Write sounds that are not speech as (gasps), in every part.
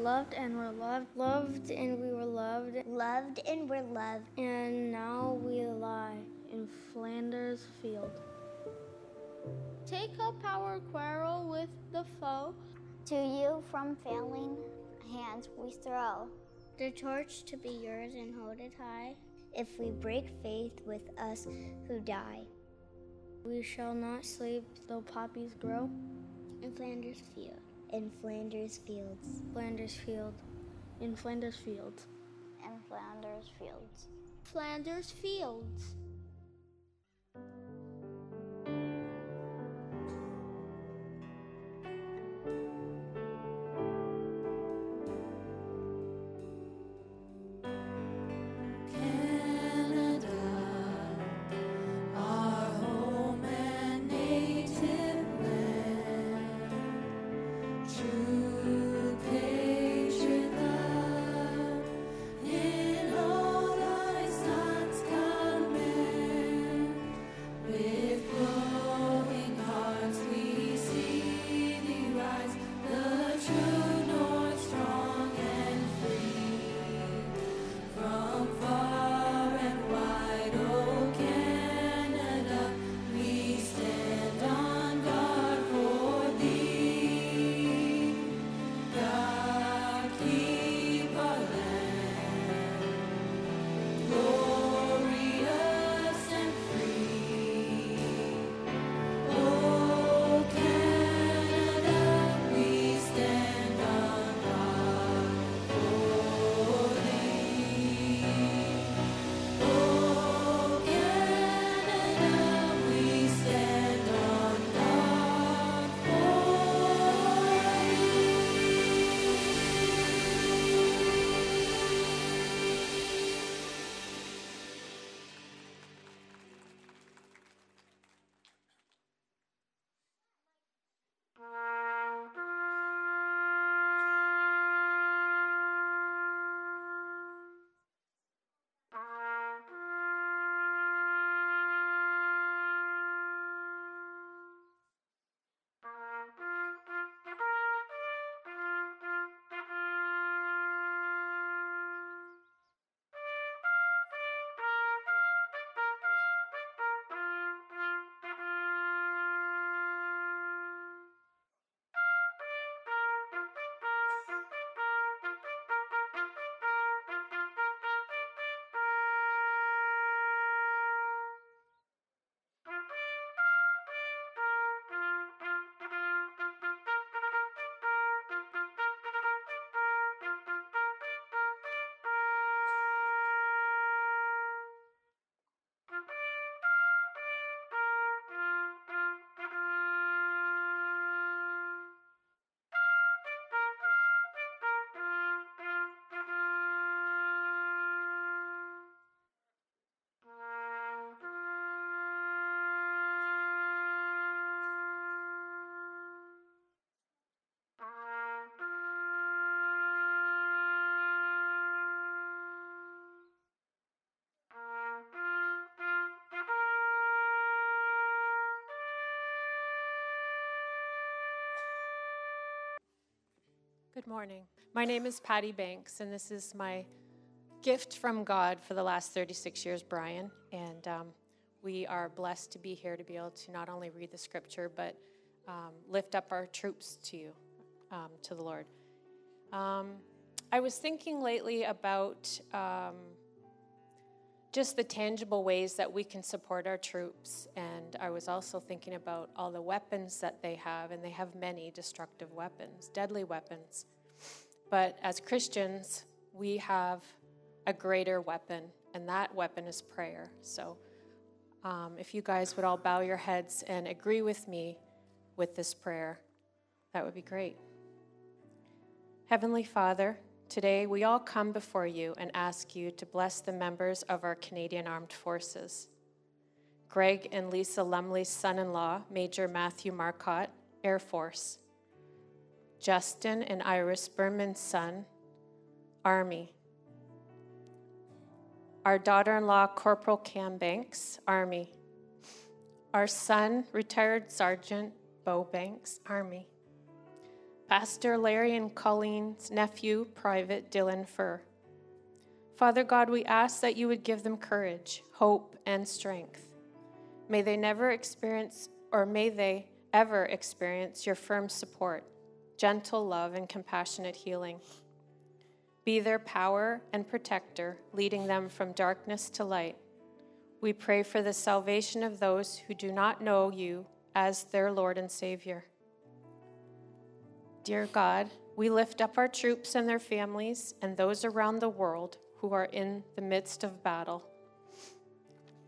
loved. And we're loved. Loved and we were loved. Loved and we're loved. And now we lie in Flanders Field. Take up our quarrel with the foe. To you from failing hands we throw. The torch to be yours and hold it high. If we break faith with us who die. We shall not sleep though poppies grow. In Flanders Field. In Flanders Fields. Flanders Field. In Flanders Fields. In Flanders Fields. Flanders Fields. Good morning. My name is Patty Banks, and this is my gift from God for the last 36 years, Brian. And um, we are blessed to be here to be able to not only read the scripture, but um, lift up our troops to you, um, to the Lord. Um, I was thinking lately about um, just the tangible ways that we can support our troops. And I was also thinking about all the weapons that they have, and they have many destructive weapons, deadly weapons. But as Christians, we have a greater weapon, and that weapon is prayer. So um, if you guys would all bow your heads and agree with me with this prayer, that would be great. Heavenly Father, today we all come before you and ask you to bless the members of our Canadian Armed Forces. Greg and Lisa Lumley's son in law, Major Matthew Marcotte, Air Force. Justin and Iris Berman's son, Army. Our daughter in law, Corporal Cam Banks, Army. Our son, retired Sergeant Bo Banks, Army. Pastor Larry and Colleen's nephew, Private Dylan Fur. Father God, we ask that you would give them courage, hope, and strength. May they never experience, or may they ever experience, your firm support, gentle love, and compassionate healing. Be their power and protector, leading them from darkness to light. We pray for the salvation of those who do not know you as their Lord and Savior. Dear God, we lift up our troops and their families and those around the world who are in the midst of battle.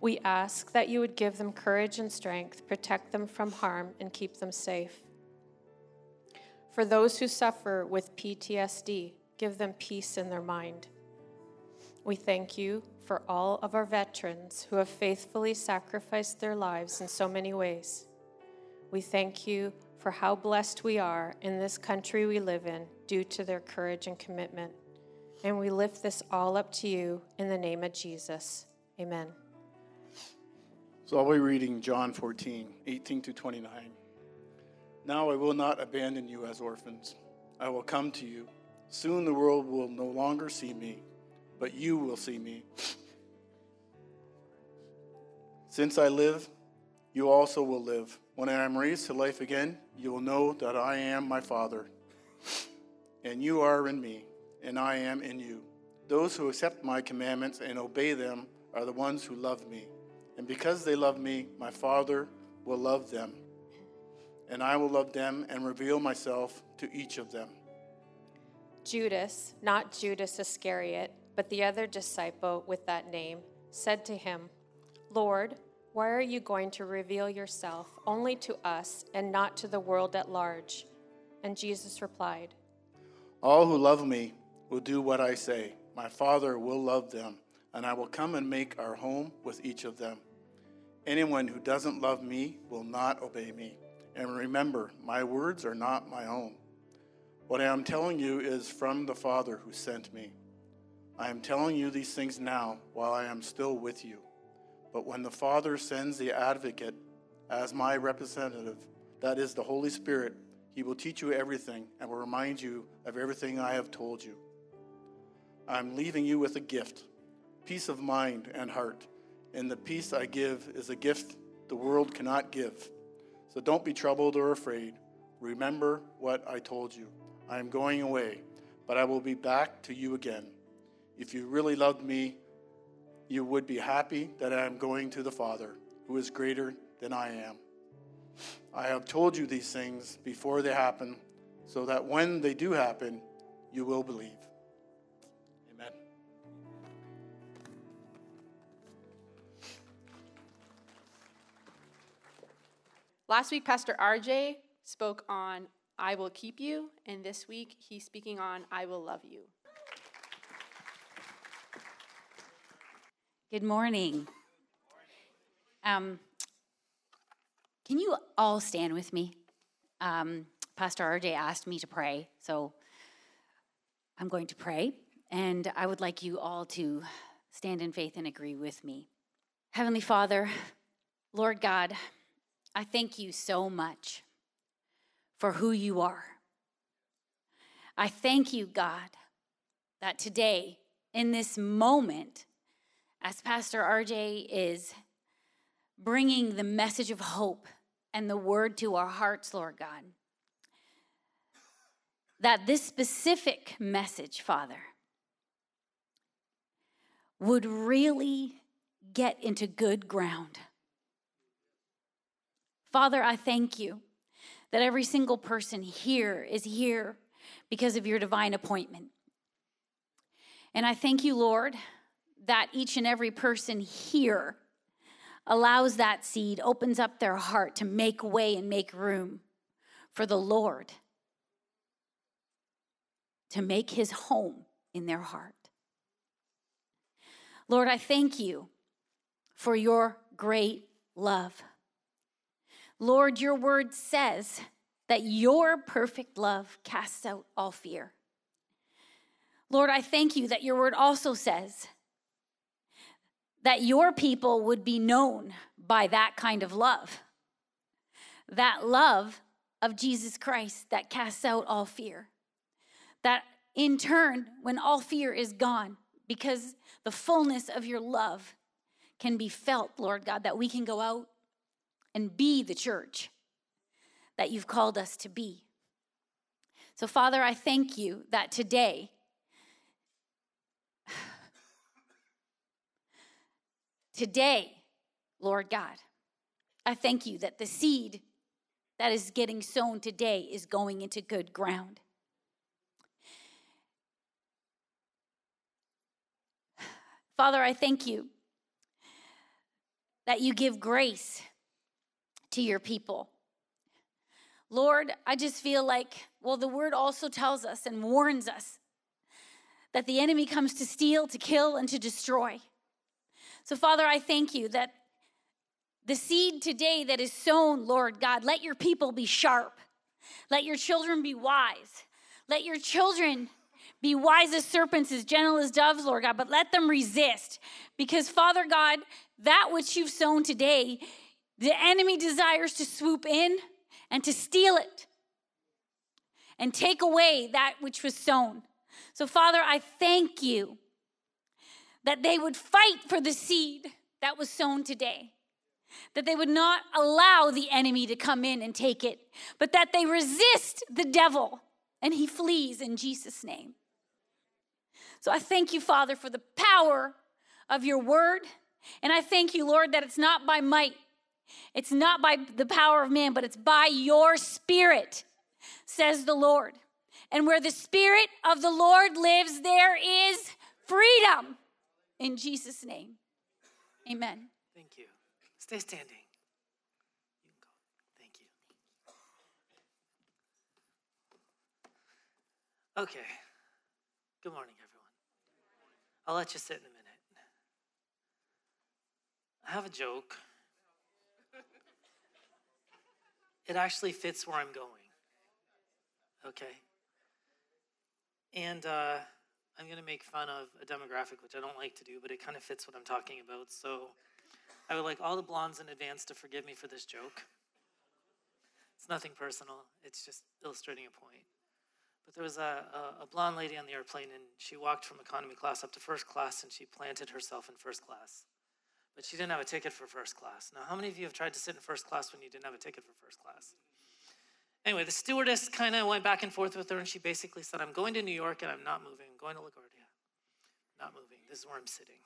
We ask that you would give them courage and strength, protect them from harm, and keep them safe. For those who suffer with PTSD, give them peace in their mind. We thank you for all of our veterans who have faithfully sacrificed their lives in so many ways. We thank you for how blessed we are in this country we live in due to their courage and commitment. And we lift this all up to you in the name of Jesus. Amen. So I'll be reading John 14, 18 to 29. Now I will not abandon you as orphans. I will come to you. Soon the world will no longer see me, but you will see me. Since I live, you also will live. When I am raised to life again, you will know that I am my Father, and you are in me, and I am in you. Those who accept my commandments and obey them are the ones who love me. And because they love me, my Father will love them. And I will love them and reveal myself to each of them. Judas, not Judas Iscariot, but the other disciple with that name, said to him, Lord, why are you going to reveal yourself only to us and not to the world at large? And Jesus replied, All who love me will do what I say. My Father will love them and I will come and make our home with each of them. Anyone who doesn't love me will not obey me. And remember, my words are not my own. What I am telling you is from the Father who sent me. I am telling you these things now while I am still with you. But when the Father sends the advocate as my representative, that is the Holy Spirit, he will teach you everything and will remind you of everything I have told you. I'm leaving you with a gift peace of mind and heart. And the peace I give is a gift the world cannot give. So don't be troubled or afraid. Remember what I told you. I am going away, but I will be back to you again. If you really loved me, you would be happy that I am going to the Father, who is greater than I am. I have told you these things before they happen, so that when they do happen, you will believe. Amen. Last week, Pastor RJ spoke on I will keep you, and this week he's speaking on I will love you. Good morning. Um, can you all stand with me? Um, Pastor RJ asked me to pray, so I'm going to pray, and I would like you all to stand in faith and agree with me. Heavenly Father, Lord God, I thank you so much for who you are. I thank you, God, that today, in this moment, as Pastor RJ is bringing the message of hope and the word to our hearts, Lord God, that this specific message, Father, would really get into good ground Father, I thank you that every single person here is here because of your divine appointment. And I thank you, Lord, that each and every person here allows that seed, opens up their heart to make way and make room for the Lord to make his home in their heart. Lord, I thank you for your great love. Lord, your word says that your perfect love casts out all fear. Lord, I thank you that your word also says that your people would be known by that kind of love. That love of Jesus Christ that casts out all fear. That in turn, when all fear is gone, because the fullness of your love can be felt, Lord God, that we can go out and be the church that you've called us to be. So, Father, I thank you that today, today, Lord God, I thank you that the seed that is getting sown today is going into good ground. Father, I thank you that you give grace to your people. Lord, I just feel like, well, the word also tells us and warns us that the enemy comes to steal, to kill, and to destroy. So, Father, I thank you that the seed today that is sown, Lord God, let your people be sharp. Let your children be wise. Let your children be wise as serpents, as gentle as doves, Lord God, but let them resist. Because, Father God, that which you've sown today, the enemy desires to swoop in and to steal it and take away that which was sown. So, Father, I thank you that they would fight for the seed that was sown today that they would not allow the enemy to come in and take it, but that they resist the devil and he flees in Jesus' name. So I thank you, Father, for the power of your word. And I thank you, Lord, that it's not by might, it's not by the power of man, but it's by your spirit, says the Lord. And where the spirit of the Lord lives, there is freedom. In Jesus' name, amen. Thank you. Stay standing. You can go. Thank you. Okay. Good morning, everyone. I'll let you sit in a minute. I have a joke. It actually fits where I'm going. Okay? And uh, I'm going to make fun of a demographic, which I don't like to do, but it kind of fits what I'm talking about. So I would like all the blondes in advance to forgive me for this joke. It's nothing personal, it's just illustrating a point. But there was a, a, a, blonde lady on the airplane, and she walked from economy class up to first class, and she planted herself in first class. But she didn't have a ticket for first class. Now, how many of you have tried to sit in first class when you didn't have a ticket for first class? Anyway, the stewardess kind of went back and forth with her, and she basically said, I'm going to New York and I'm not moving. Going to LaGuardia. Not moving. This is where I'm sitting.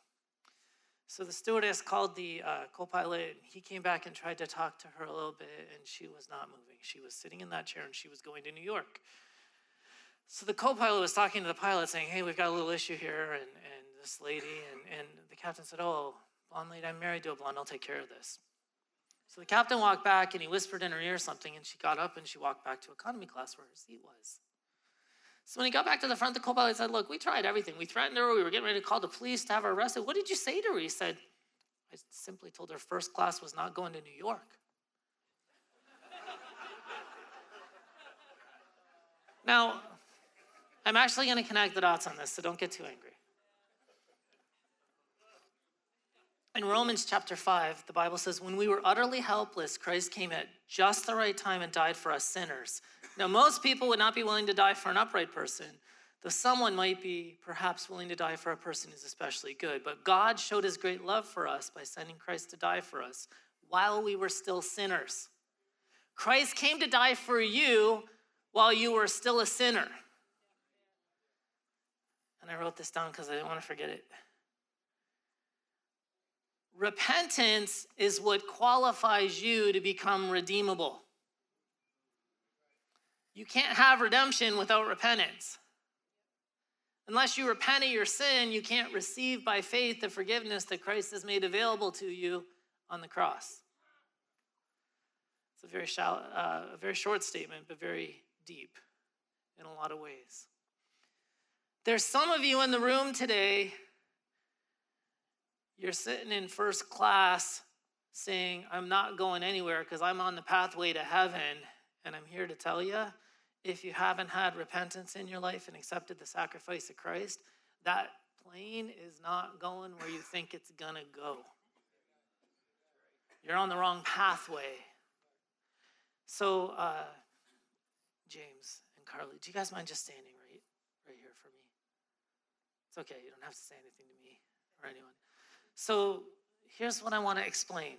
So the stewardess called the uh, co-pilot. He came back and tried to talk to her a little bit, and she was not moving. She was sitting in that chair, and she was going to New York. So the co-pilot was talking to the pilot, saying, "Hey, we've got a little issue here, and, and this lady." And, and the captain said, "Oh, blonde lady, I'm married to a blonde. I'll take care of this." So the captain walked back, and he whispered in her ear something, and she got up and she walked back to economy class where her seat was. So when he got back to the front, the co-pilot said, Look, we tried everything. We threatened her. We were getting ready to call the police to have her arrested. What did you say to her? He said, I simply told her first class was not going to New York. now, I'm actually going to connect the dots on this, so don't get too angry. In Romans chapter 5, the Bible says, When we were utterly helpless, Christ came at just the right time and died for us sinners. Now, most people would not be willing to die for an upright person, though someone might be perhaps willing to die for a person who's especially good. But God showed his great love for us by sending Christ to die for us while we were still sinners. Christ came to die for you while you were still a sinner. And I wrote this down because I didn't want to forget it. Repentance is what qualifies you to become redeemable. You can't have redemption without repentance. Unless you repent of your sin, you can't receive by faith the forgiveness that Christ has made available to you on the cross. It's a very, shallow, uh, a very short statement, but very deep in a lot of ways. There's some of you in the room today, you're sitting in first class saying, I'm not going anywhere because I'm on the pathway to heaven. And I'm here to tell you if you haven't had repentance in your life and accepted the sacrifice of Christ, that plane is not going where you think it's going to go. You're on the wrong pathway. So, uh, James and Carly, do you guys mind just standing right, right here for me? It's okay. You don't have to say anything to me or anyone. So, here's what I want to explain.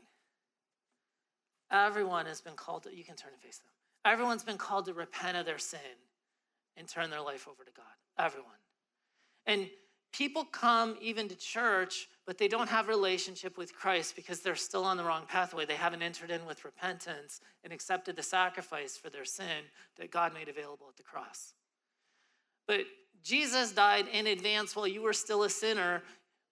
Everyone has been called to, you can turn and face them. Everyone's been called to repent of their sin and turn their life over to God. Everyone. And people come even to church, but they don't have relationship with Christ because they're still on the wrong pathway. They haven't entered in with repentance and accepted the sacrifice for their sin that God made available at the cross. But Jesus died in advance while you were still a sinner.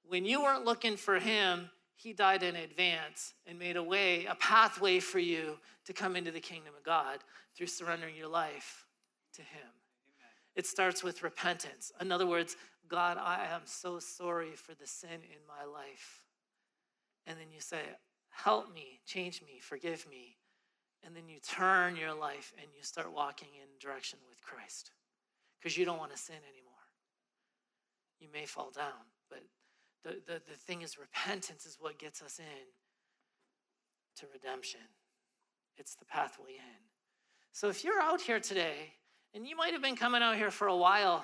When you weren't looking for him, he died in advance and made a way, a pathway for you to come into the kingdom of God through surrendering your life to him. It starts with repentance. In other words, God, I am so sorry for the sin in my life. And then you say, Help me, change me, forgive me. And then you turn your life and you start walking in direction with Christ because you don't want to sin anymore. You may fall down, but the, the, the thing is, repentance is what gets us in to redemption. It's the pathway in. So if you're out here today, and you might have been coming out here for a while,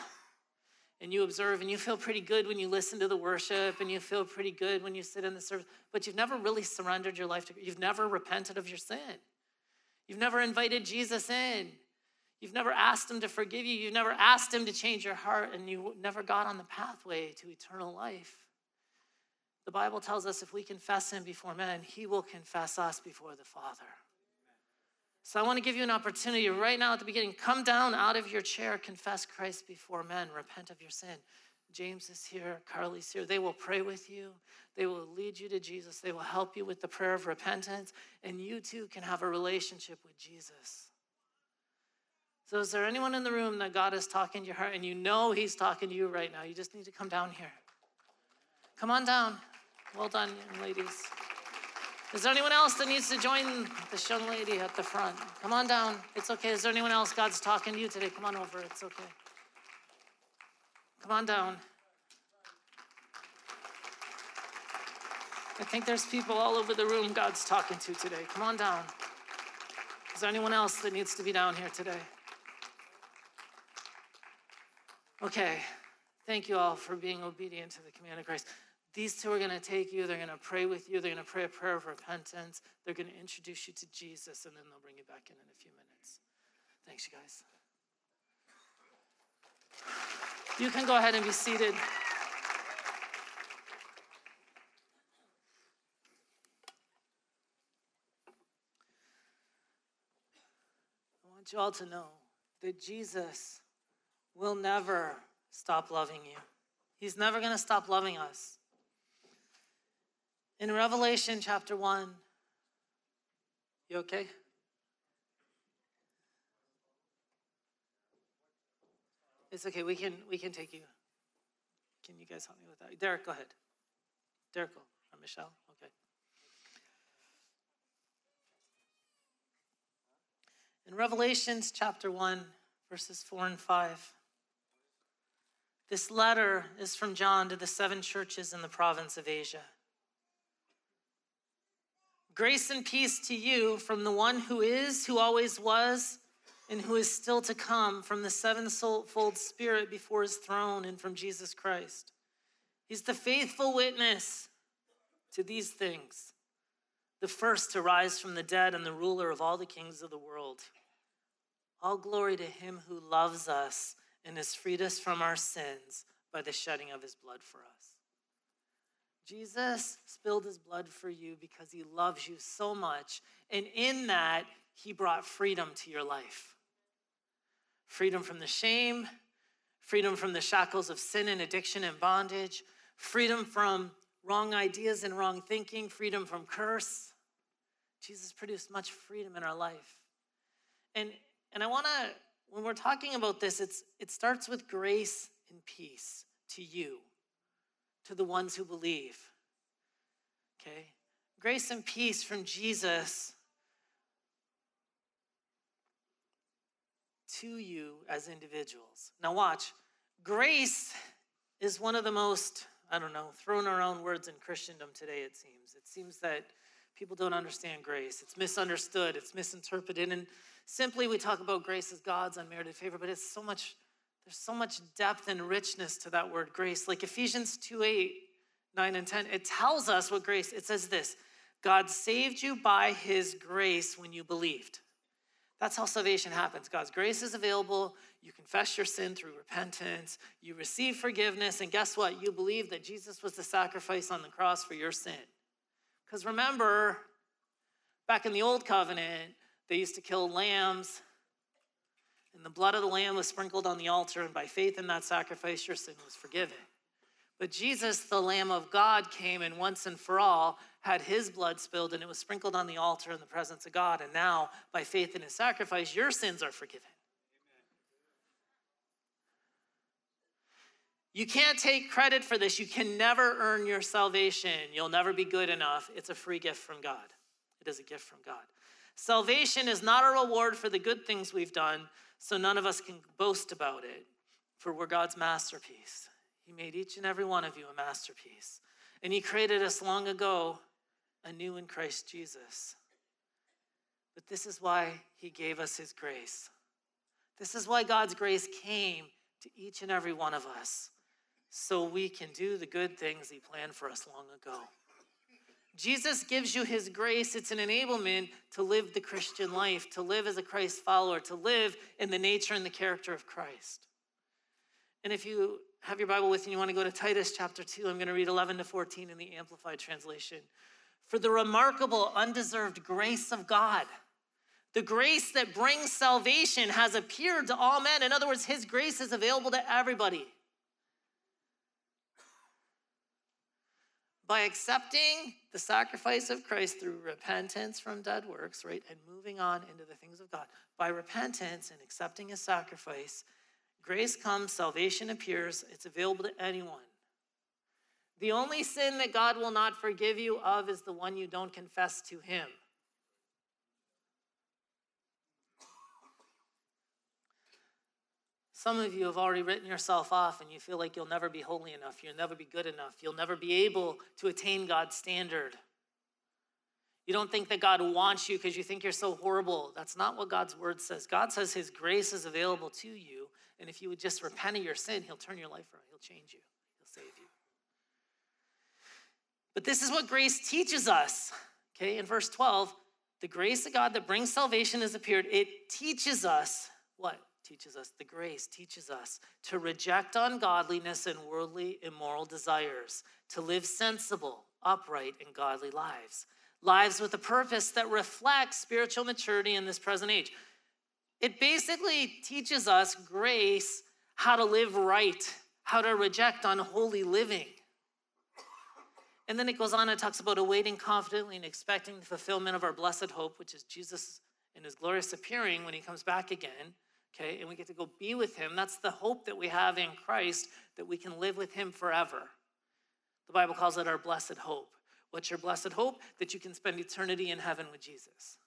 and you observe and you feel pretty good when you listen to the worship and you feel pretty good when you sit in the service, but you've never really surrendered your life to You've never repented of your sin. You've never invited Jesus in. You've never asked him to forgive you. You've never asked him to change your heart, and you never got on the pathway to eternal life. The Bible tells us if we confess him before men, he will confess us before the Father. So I want to give you an opportunity right now at the beginning. Come down out of your chair, confess Christ before men, repent of your sin. James is here, Carly's here. They will pray with you. They will lead you to Jesus. They will help you with the prayer of repentance, and you too can have a relationship with Jesus. So, is there anyone in the room that God is talking to your heart and you know He's talking to you right now? You just need to come down here. Come on down. Well done, young ladies. Is there anyone else that needs to join this young lady at the front? Come on down. It's okay. Is there anyone else God's talking to you today? Come on over. It's okay. Come on down. I think there's people all over the room God's talking to today. Come on down. Is there anyone else that needs to be down here today? Okay. Thank you all for being obedient to the command of Christ. These two are going to take you, they're going to pray with you, they're going to pray a prayer of repentance, they're going to introduce you to Jesus, and then they'll bring you back in in a few minutes. Thanks, you guys. You can go ahead and be seated. I want you all to know that Jesus will never stop loving you. He's never going to stop loving us. In Revelation chapter 1, you okay? It's okay. We can we can take you. Can you guys help me with that? Derek, go ahead. Derek, or Michelle. Okay. In Revelations chapter 1, verses 4 and 5. This letter is from John to the seven churches in the province of Asia. Grace and peace to you from the one who is, who always was, and who is still to come, from the sevenfold Spirit before his throne, and from Jesus Christ. He's the faithful witness to these things, the first to rise from the dead and the ruler of all the kings of the world. All glory to him who loves us and has freed us from our sins by the shedding of his blood for us. Jesus spilled his blood for you because he loves you so much. And in that, he brought freedom to your life freedom from the shame, freedom from the shackles of sin and addiction and bondage, freedom from wrong ideas and wrong thinking, freedom from curse. Jesus produced much freedom in our life. And, and I want to, when we're talking about this, it's, it starts with grace and peace to you, to the ones who believe. Okay? Grace and peace from Jesus to you as individuals. Now, watch. Grace is one of the most, I don't know, thrown around words in Christendom today, it seems. It seems that people don't understand grace. It's misunderstood, it's misinterpreted. And simply we talk about grace as God's unmerited favor, but it's so much, there's so much depth and richness to that word grace. Like Ephesians 2 8, 9, and 10, it tells us what grace, it says this God saved you by his grace when you believed. That's how salvation happens. God's grace is available. You confess your sin through repentance. You receive forgiveness. And guess what? You believe that Jesus was the sacrifice on the cross for your sin. Because remember, back in the old covenant, they used to kill lambs, and the blood of the lamb was sprinkled on the altar, and by faith in that sacrifice, your sin was forgiven. But Jesus, the Lamb of God, came and once and for all had his blood spilled and it was sprinkled on the altar in the presence of God. And now, by faith in his sacrifice, your sins are forgiven. You can't take credit for this. You can never earn your salvation. You'll never be good enough. It's a free gift from God. It is a gift from God. Salvation is not a reward for the good things we've done, so none of us can boast about it, for we're God's masterpiece. He made each and every one of you a masterpiece. And He created us long ago anew in Christ Jesus. But this is why He gave us His grace. This is why God's grace came to each and every one of us, so we can do the good things He planned for us long ago. Jesus gives you his grace. It's an enablement to live the Christian life, to live as a Christ follower, to live in the nature and the character of Christ. And if you have your Bible with you, and you want to go to Titus chapter 2. I'm going to read 11 to 14 in the Amplified Translation. For the remarkable, undeserved grace of God, the grace that brings salvation has appeared to all men. In other words, His grace is available to everybody. By accepting the sacrifice of Christ through repentance from dead works, right, and moving on into the things of God, by repentance and accepting His sacrifice, Grace comes, salvation appears, it's available to anyone. The only sin that God will not forgive you of is the one you don't confess to Him. Some of you have already written yourself off and you feel like you'll never be holy enough, you'll never be good enough, you'll never be able to attain God's standard. You don't think that God wants you because you think you're so horrible. That's not what God's word says. God says His grace is available to you and if you would just repent of your sin, He'll turn your life around. He'll change you, He'll save you. But this is what grace teaches us. Okay, in verse 12, the grace of God that brings salvation has appeared. It teaches us what? Teaches us the grace, teaches us to reject ungodliness and worldly, immoral desires, to live sensible, upright, and godly lives. Lives with a purpose that reflects spiritual maturity in this present age. It basically teaches us grace how to live right, how to reject unholy living. And then it goes on and talks about awaiting confidently and expecting the fulfillment of our blessed hope, which is Jesus in his glorious appearing when he comes back again. Okay, and we get to go be with him. That's the hope that we have in Christ that we can live with him forever. The Bible calls it our blessed hope. What's your blessed hope? That you can spend eternity in heaven with Jesus.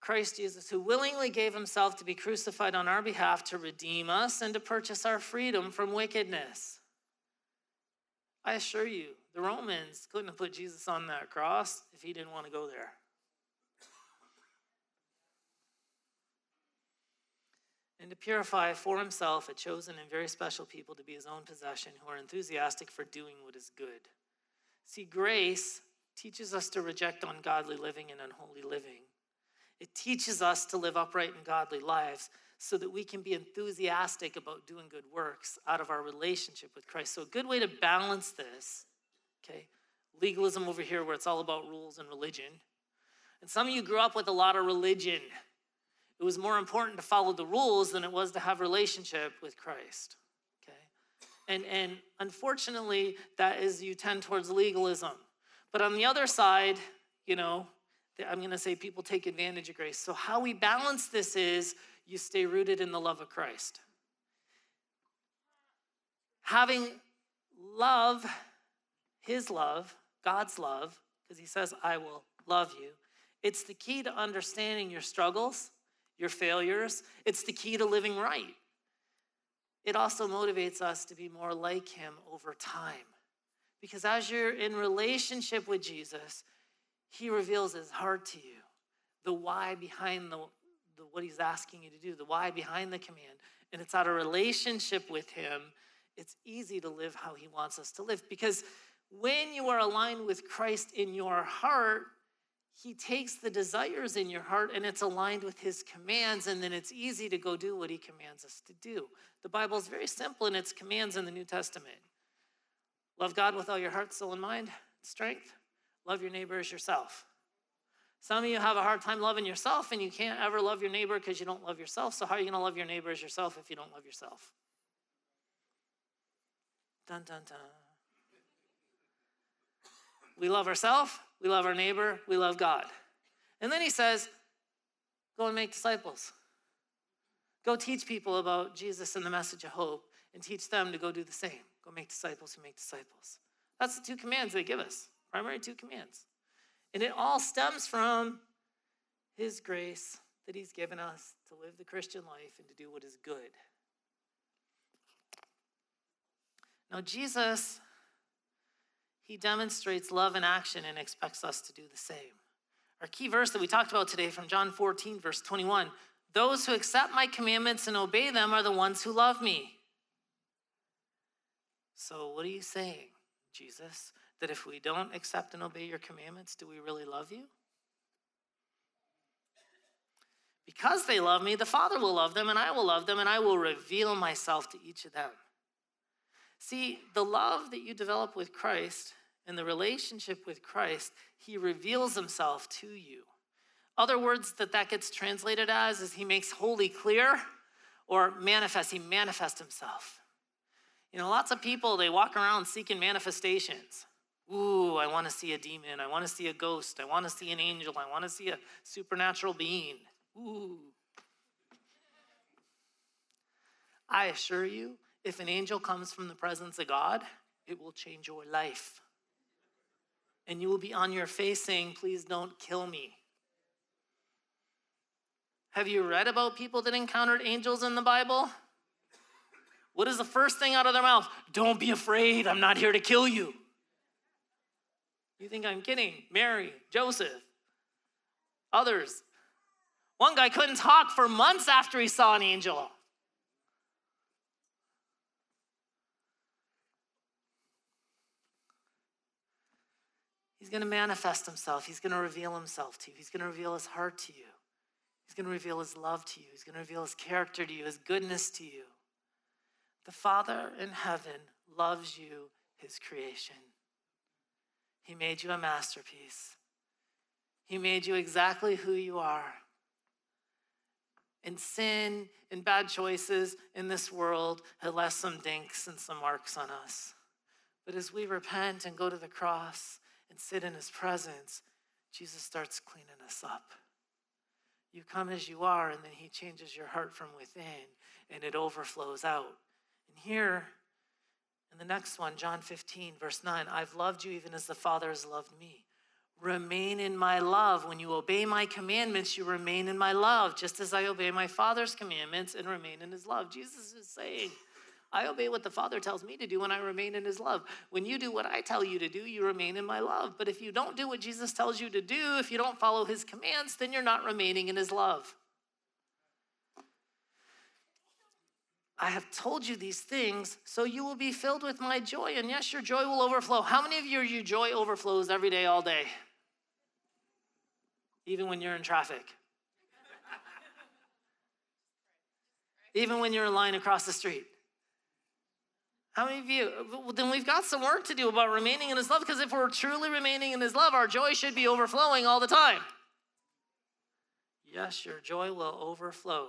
Christ Jesus, who willingly gave himself to be crucified on our behalf to redeem us and to purchase our freedom from wickedness. I assure you, the Romans couldn't have put Jesus on that cross if he didn't want to go there. And to purify for himself a chosen and very special people to be his own possession who are enthusiastic for doing what is good. See, grace teaches us to reject ungodly living and unholy living it teaches us to live upright and godly lives so that we can be enthusiastic about doing good works out of our relationship with Christ. So, a good way to balance this, okay, legalism over here where it's all about rules and religion. And some of you grew up with a lot of religion. It was more important to follow the rules than it was to have relationship with Christ. Okay? And and unfortunately, that is you tend towards legalism. But on the other side, you know, I'm going to say people take advantage of grace. So, how we balance this is you stay rooted in the love of Christ. Having love, his love, God's love, because he says, I will love you. It's the key to understanding your struggles, your failures. It's the key to living right. It also motivates us to be more like him over time. Because as you're in relationship with Jesus, he reveals his heart to you, the why behind the, the, what he's asking you to do, the why behind the command. And it's out of relationship with him, it's easy to live how he wants us to live. Because when you are aligned with Christ in your heart, he takes the desires in your heart and it's aligned with his commands, and then it's easy to go do what he commands us to do. The Bible is very simple in its commands in the New Testament. Love God with all your heart, soul, and mind, strength. Love your neighbor as yourself. Some of you have a hard time loving yourself, and you can't ever love your neighbor because you don't love yourself. So, how are you going to love your neighbor as yourself if you don't love yourself? Dun, dun, dun. We love ourselves, we love our neighbor, we love God. And then he says, Go and make disciples. Go teach people about Jesus and the message of hope and teach them to go do the same. Go make disciples who make disciples. That's the two commands they give us, primary two commands. And it all stems from his grace that he's given us to live the Christian life and to do what is good. Now, Jesus he demonstrates love in action and expects us to do the same. Our key verse that we talked about today from John 14, verse 21 Those who accept my commandments and obey them are the ones who love me. So, what are you saying, Jesus? That if we don't accept and obey your commandments, do we really love you? Because they love me, the Father will love them, and I will love them, and I will reveal myself to each of them. See, the love that you develop with Christ in the relationship with Christ, he reveals himself to you. Other words that that gets translated as is he makes wholly clear or manifest, he manifests himself. You know, lots of people, they walk around seeking manifestations. Ooh, I want to see a demon. I want to see a ghost. I want to see an angel. I want to see a supernatural being. Ooh. I assure you, if an angel comes from the presence of God, it will change your life and you will be on your face saying, Please don't kill me. Have you read about people that encountered angels in the Bible? What is the first thing out of their mouth? Don't be afraid, I'm not here to kill you. You think I'm kidding? Mary, Joseph, others. One guy couldn't talk for months after he saw an angel. He's going to manifest himself. He's going to reveal himself to you. He's going to reveal his heart to you. He's going to reveal his love to you. He's going to reveal his character to you, his goodness to you. The Father in heaven loves you, his creation. He made you a masterpiece. He made you exactly who you are. And sin and bad choices in this world have left some dinks and some marks on us. But as we repent and go to the cross, and sit in his presence, Jesus starts cleaning us up. You come as you are, and then he changes your heart from within, and it overflows out. And here, in the next one, John 15, verse 9, I've loved you even as the Father has loved me. Remain in my love. When you obey my commandments, you remain in my love, just as I obey my Father's commandments and remain in his love. Jesus is saying, I obey what the Father tells me to do and I remain in his love. When you do what I tell you to do, you remain in my love. But if you don't do what Jesus tells you to do, if you don't follow his commands, then you're not remaining in his love. I have told you these things so you will be filled with my joy. And yes, your joy will overflow. How many of you, your joy overflows every day, all day? Even when you're in traffic. Even when you're in line across the street. How many of you? Then we've got some work to do about remaining in His love because if we're truly remaining in His love, our joy should be overflowing all the time. Yes, your joy will overflow.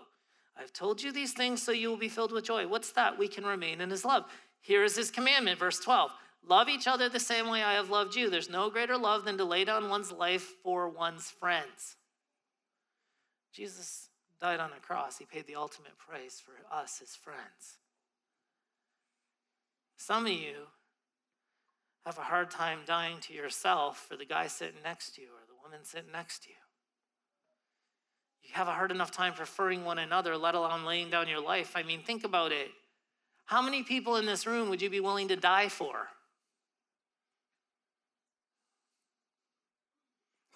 I've told you these things so you will be filled with joy. What's that? We can remain in His love. Here is His commandment, verse 12 Love each other the same way I have loved you. There's no greater love than to lay down one's life for one's friends. Jesus died on a cross, He paid the ultimate price for us, His friends. Some of you have a hard time dying to yourself for the guy sitting next to you or the woman sitting next to you. You have a hard enough time preferring one another, let alone laying down your life. I mean, think about it. How many people in this room would you be willing to die for?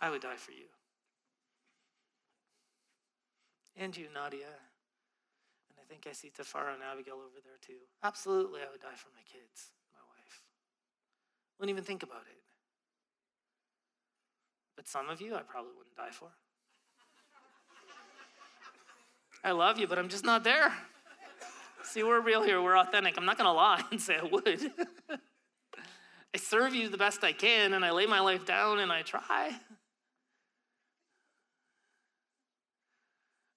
I would die for you. And you, Nadia. Think I see Tafara and Abigail over there too. Absolutely, I would die for my kids, my wife. Wouldn't even think about it. But some of you, I probably wouldn't die for. I love you, but I'm just not there. See, we're real here, we're authentic. I'm not going to lie and say I would. (laughs) I serve you the best I can, and I lay my life down and I try.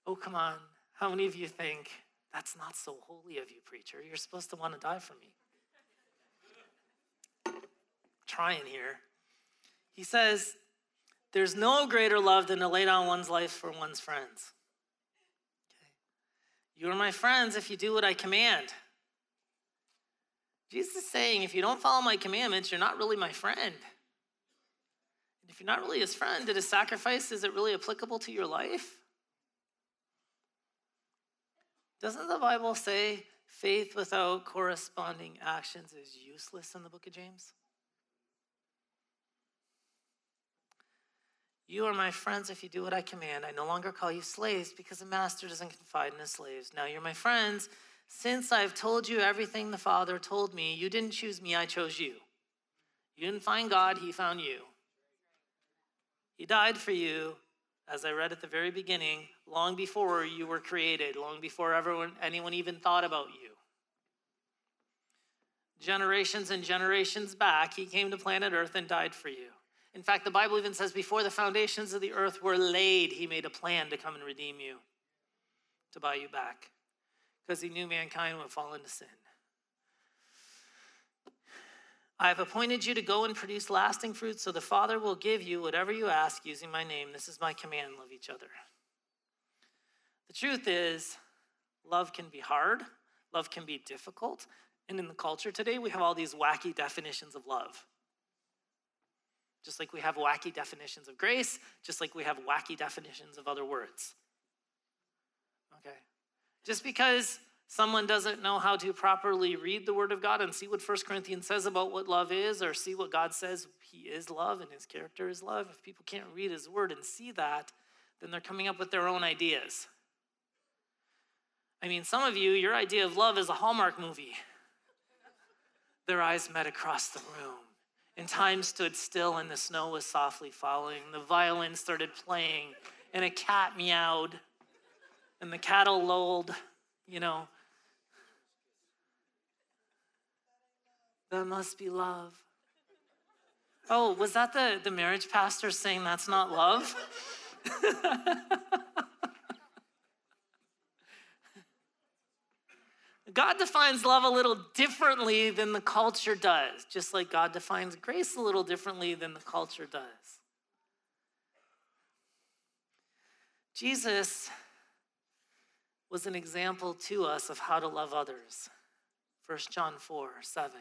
Oh, come on. How many of you think that's not so holy of you, preacher? You're supposed to want to die for me. Trying here. He says, There's no greater love than to lay down one's life for one's friends. You are my friends if you do what I command. Jesus is saying, if you don't follow my commandments, you're not really my friend. If you're not really his friend, did his sacrifice, is it really applicable to your life? Doesn't the Bible say faith without corresponding actions is useless in the book of James? You are my friends if you do what I command. I no longer call you slaves because the master doesn't confide in his slaves. Now you're my friends. Since I've told you everything the Father told me, you didn't choose me, I chose you. You didn't find God, He found you. He died for you, as I read at the very beginning, long before you were created, long before everyone, anyone even thought about you. Generations and generations back, He came to planet Earth and died for you. In fact, the Bible even says before the foundations of the earth were laid, he made a plan to come and redeem you, to buy you back, because he knew mankind would fall into sin. I have appointed you to go and produce lasting fruit, so the Father will give you whatever you ask using my name. This is my command love each other. The truth is, love can be hard, love can be difficult. And in the culture today, we have all these wacky definitions of love. Just like we have wacky definitions of grace, just like we have wacky definitions of other words. Okay? Just because someone doesn't know how to properly read the Word of God and see what 1 Corinthians says about what love is, or see what God says He is love and His character is love, if people can't read His Word and see that, then they're coming up with their own ideas. I mean, some of you, your idea of love is a Hallmark movie. Their eyes met across the room and time stood still and the snow was softly falling. The violin started playing and a cat meowed and the cattle lolled, you know. That must be love. Oh, was that the, the marriage pastor saying that's not love? (laughs) God defines love a little differently than the culture does, just like God defines grace a little differently than the culture does. Jesus was an example to us of how to love others. 1 John 4 7.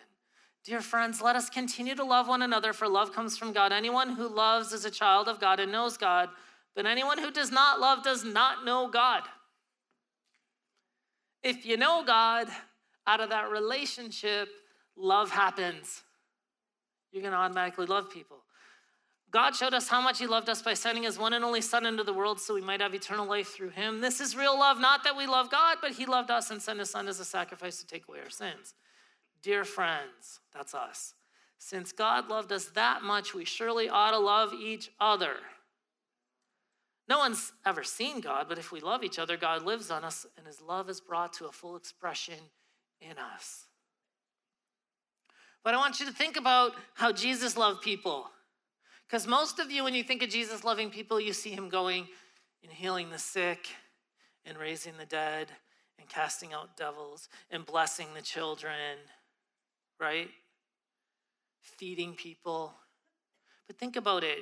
Dear friends, let us continue to love one another, for love comes from God. Anyone who loves is a child of God and knows God, but anyone who does not love does not know God if you know God, out of that relationship, love happens. You're going to automatically love people. God showed us how much He loved us by sending His one and only Son into the world so we might have eternal life through Him. This is real love, not that we love God, but He loved us and sent His Son as a sacrifice to take away our sins. Dear friends, that's us. Since God loved us that much, we surely ought to love each other. No one's ever seen God, but if we love each other, God lives on us and his love is brought to a full expression in us. But I want you to think about how Jesus loved people. Because most of you, when you think of Jesus loving people, you see him going and healing the sick and raising the dead and casting out devils and blessing the children, right? Feeding people. But think about it.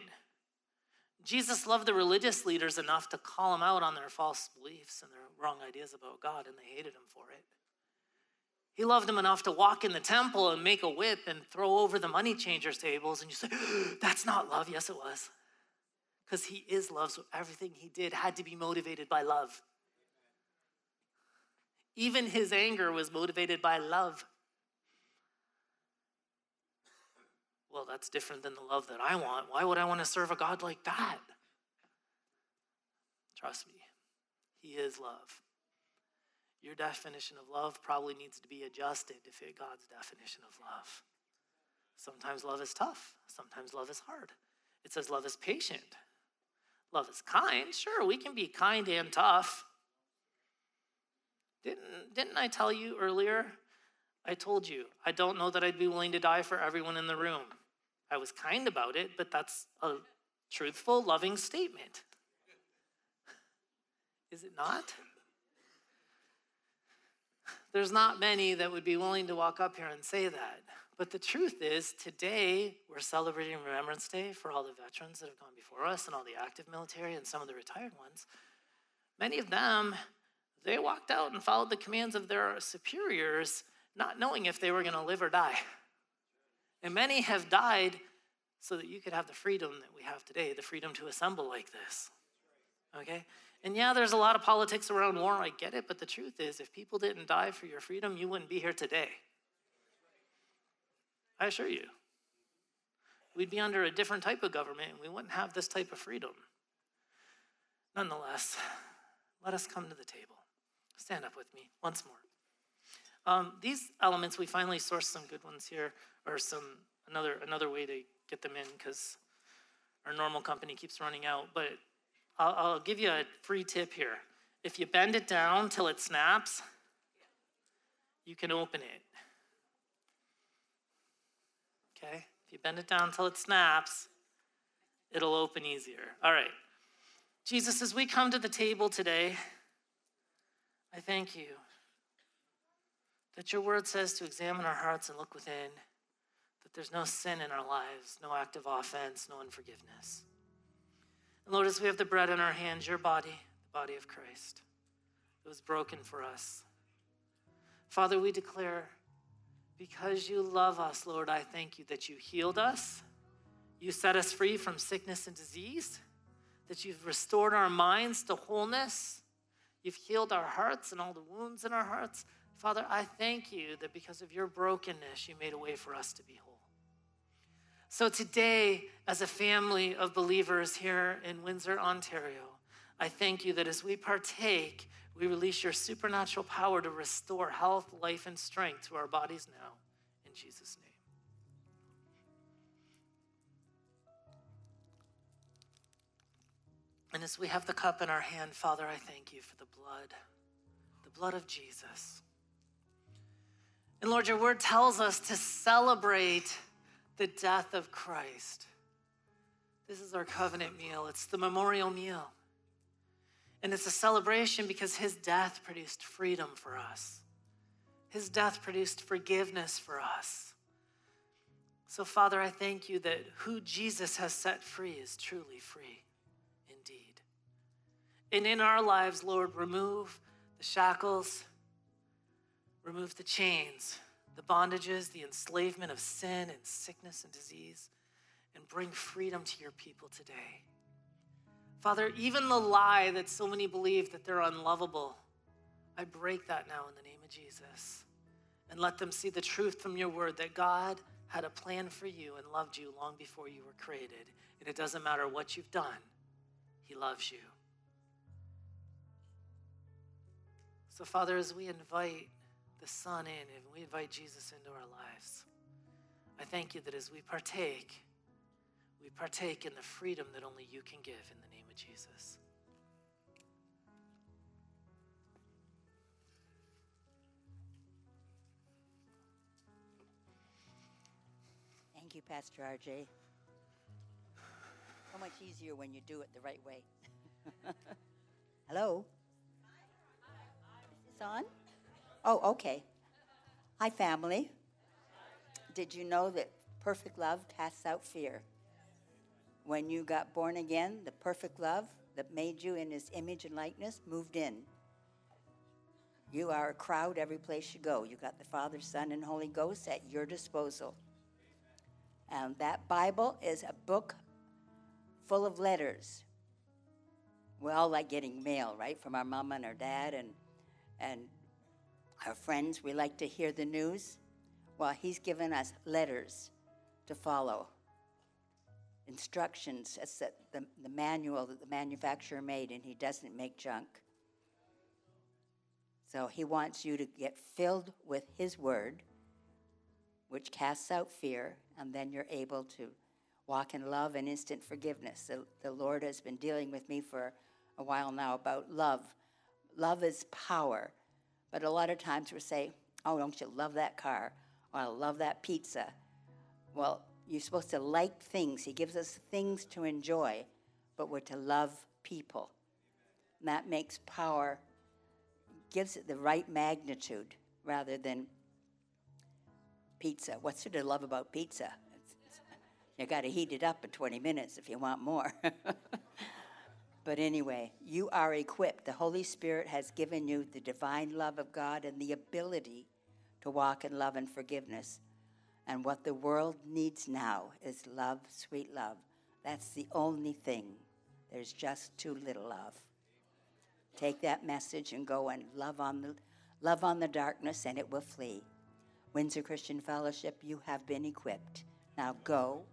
Jesus loved the religious leaders enough to call them out on their false beliefs and their wrong ideas about God, and they hated him for it. He loved him enough to walk in the temple and make a whip and throw over the money changers' tables. And you say, (gasps) That's not love. Yes, it was. Because he is love, so everything he did had to be motivated by love. Even his anger was motivated by love. Well, that's different than the love that I want. Why would I want to serve a God like that? Trust me, he is love. Your definition of love probably needs to be adjusted to fit God's definition of love. Sometimes love is tough, sometimes love is hard. It says love is patient, love is kind. Sure, we can be kind and tough. Didn't, didn't I tell you earlier? I told you, I don't know that I'd be willing to die for everyone in the room. I was kind about it, but that's a truthful, loving statement. Is it not? There's not many that would be willing to walk up here and say that. But the truth is, today we're celebrating Remembrance Day for all the veterans that have gone before us and all the active military and some of the retired ones. Many of them, they walked out and followed the commands of their superiors, not knowing if they were going to live or die. And many have died so that you could have the freedom that we have today, the freedom to assemble like this. Okay? And yeah, there's a lot of politics around war, I get it, but the truth is, if people didn't die for your freedom, you wouldn't be here today. I assure you. We'd be under a different type of government and we wouldn't have this type of freedom. Nonetheless, let us come to the table. Stand up with me once more. Um, these elements, we finally sourced some good ones here, or some another another way to get them in because our normal company keeps running out. But I'll, I'll give you a free tip here. If you bend it down till it snaps, you can open it. Okay? If you bend it down till it snaps, it'll open easier. All right. Jesus, as we come to the table today, I thank you that your word says to examine our hearts and look within, that there's no sin in our lives, no act of offense, no unforgiveness. And Lord, as we have the bread in our hands, your body, the body of Christ, it was broken for us. Father, we declare, because you love us, Lord, I thank you that you healed us, you set us free from sickness and disease, that you've restored our minds to wholeness, you've healed our hearts and all the wounds in our hearts. Father, I thank you that because of your brokenness, you made a way for us to be whole. So today, as a family of believers here in Windsor, Ontario, I thank you that as we partake, we release your supernatural power to restore health, life, and strength to our bodies now. In Jesus' name. And as we have the cup in our hand, Father, I thank you for the blood, the blood of Jesus. And Lord, your word tells us to celebrate the death of Christ. This is our covenant meal, it's the memorial meal. And it's a celebration because his death produced freedom for us. His death produced forgiveness for us. So, Father, I thank you that who Jesus has set free is truly free indeed. And in our lives, Lord, remove the shackles, remove the chains, the bondages, the enslavement of sin and sickness and disease, and bring freedom to your people today. Father, even the lie that so many believe that they're unlovable, I break that now in the name of Jesus. And let them see the truth from your word that God had a plan for you and loved you long before you were created. And it doesn't matter what you've done, He loves you. So, Father, as we invite the Son in and we invite Jesus into our lives. I thank you that as we partake, we partake in the freedom that only you can give in the name of Jesus. Thank you, Pastor RJ. So much easier when you do it the right way. (laughs) Hello? Is this on? Oh, okay. Hi, family. Did you know that perfect love casts out fear? When you got born again, the perfect love that made you in his image and likeness moved in. You are a crowd every place you go. You got the Father, Son, and Holy Ghost at your disposal. And that Bible is a book full of letters. We all like getting mail, right, from our mama and our dad and and our friends. We like to hear the news. Well, he's given us letters to follow, instructions. That's the, the, the manual that the manufacturer made, and he doesn't make junk. So he wants you to get filled with his word, which casts out fear, and then you're able to walk in love and instant forgiveness. The, the Lord has been dealing with me for a while now about love. Love is power. But a lot of times we say, Oh, don't you love that car? Or I love that pizza. Well, you're supposed to like things. He gives us things to enjoy, but we're to love people. And that makes power, gives it the right magnitude rather than pizza. What's there to love about pizza? You got to heat it up in 20 minutes if you want more. (laughs) but anyway, you are equipped. The Holy Spirit has given you the divine love of God and the ability to walk in love and forgiveness. And what the world needs now is love, sweet love. That's the only thing. There's just too little of. Take that message and go and love on the love on the darkness and it will flee. Windsor Christian Fellowship, you have been equipped. Now go